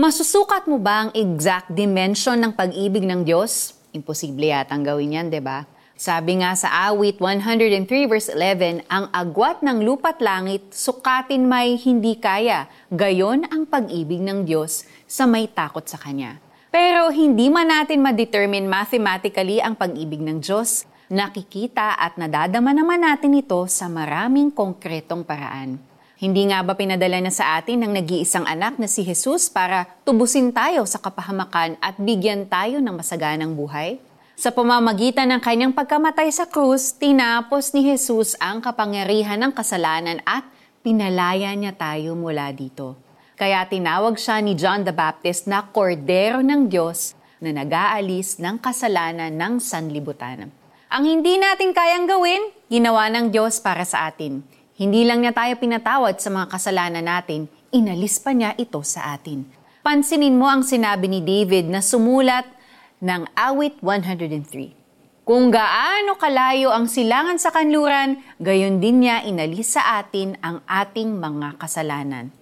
Masusukat mo ba ang exact dimension ng pag-ibig ng Diyos? Imposible yatang gawin yan, di ba? Sabi nga sa awit 103 verse 11, ang agwat ng lupat langit, sukatin may hindi kaya. Gayon ang pag-ibig ng Diyos sa may takot sa Kanya. Pero hindi man natin ma-determine mathematically ang pag-ibig ng Diyos, nakikita at nadadama naman natin ito sa maraming konkretong paraan. Hindi nga ba pinadala na sa atin ng nag-iisang anak na si Jesus para tubusin tayo sa kapahamakan at bigyan tayo ng masaganang buhay? Sa pamamagitan ng kanyang pagkamatay sa krus, tinapos ni Jesus ang kapangyarihan ng kasalanan at pinalaya niya tayo mula dito. Kaya tinawag siya ni John the Baptist na Kordero ng Diyos na nag-aalis ng kasalanan ng sanlibutan. Ang hindi natin kayang gawin, ginawa ng Diyos para sa atin. Hindi lang niya tayo pinatawad sa mga kasalanan natin, inalis pa niya ito sa atin. Pansinin mo ang sinabi ni David na sumulat ng awit 103. Kung gaano kalayo ang silangan sa kanluran, gayon din niya inalis sa atin ang ating mga kasalanan.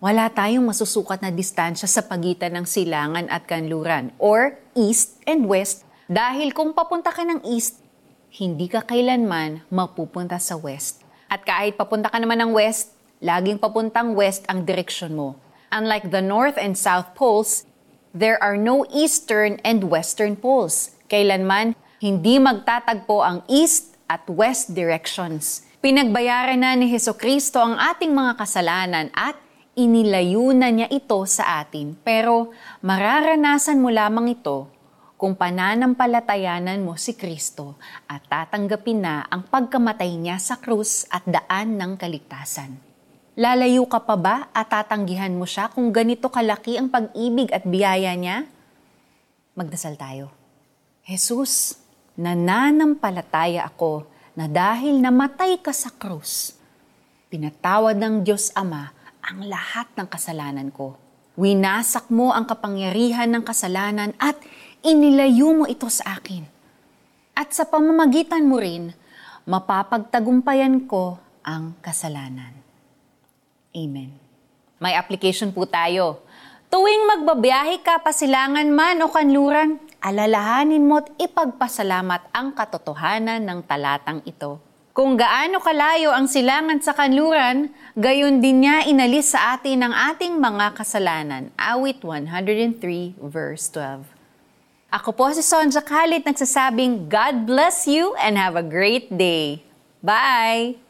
Wala tayong masusukat na distansya sa pagitan ng silangan at kanluran or east and west dahil kung papunta ka ng east, hindi ka kailanman mapupunta sa west. At kahit papunta ka naman ng west, laging papuntang west ang direksyon mo. Unlike the north and south poles, there are no eastern and western poles. Kailanman, hindi magtatagpo ang east at west directions. Pinagbayaran na ni Heso Kristo ang ating mga kasalanan at inilayo niya ito sa atin. Pero mararanasan mo lamang ito kung pananampalatayanan mo si Kristo at tatanggapin na ang pagkamatay niya sa krus at daan ng kaligtasan. Lalayo ka pa ba at tatanggihan mo siya kung ganito kalaki ang pag-ibig at biyaya niya? Magdasal tayo. Jesus, nananampalataya ako na dahil namatay ka sa krus, pinatawad ng Diyos Ama ang lahat ng kasalanan ko. Winasak mo ang kapangyarihan ng kasalanan at inilayo mo ito sa akin. At sa pamamagitan mo rin, mapapagtagumpayan ko ang kasalanan. Amen. May application po tayo. Tuwing magbabiyahe ka pasilangan man o kanluran, alalahanin mo't ipagpasalamat ang katotohanan ng talatang ito. Kung gaano kalayo ang silangan sa kanluran, gayon din niya inalis sa atin ang ating mga kasalanan. Awit 103 verse 12. Ako po si Sonja Khalid nagsasabing God bless you and have a great day. Bye!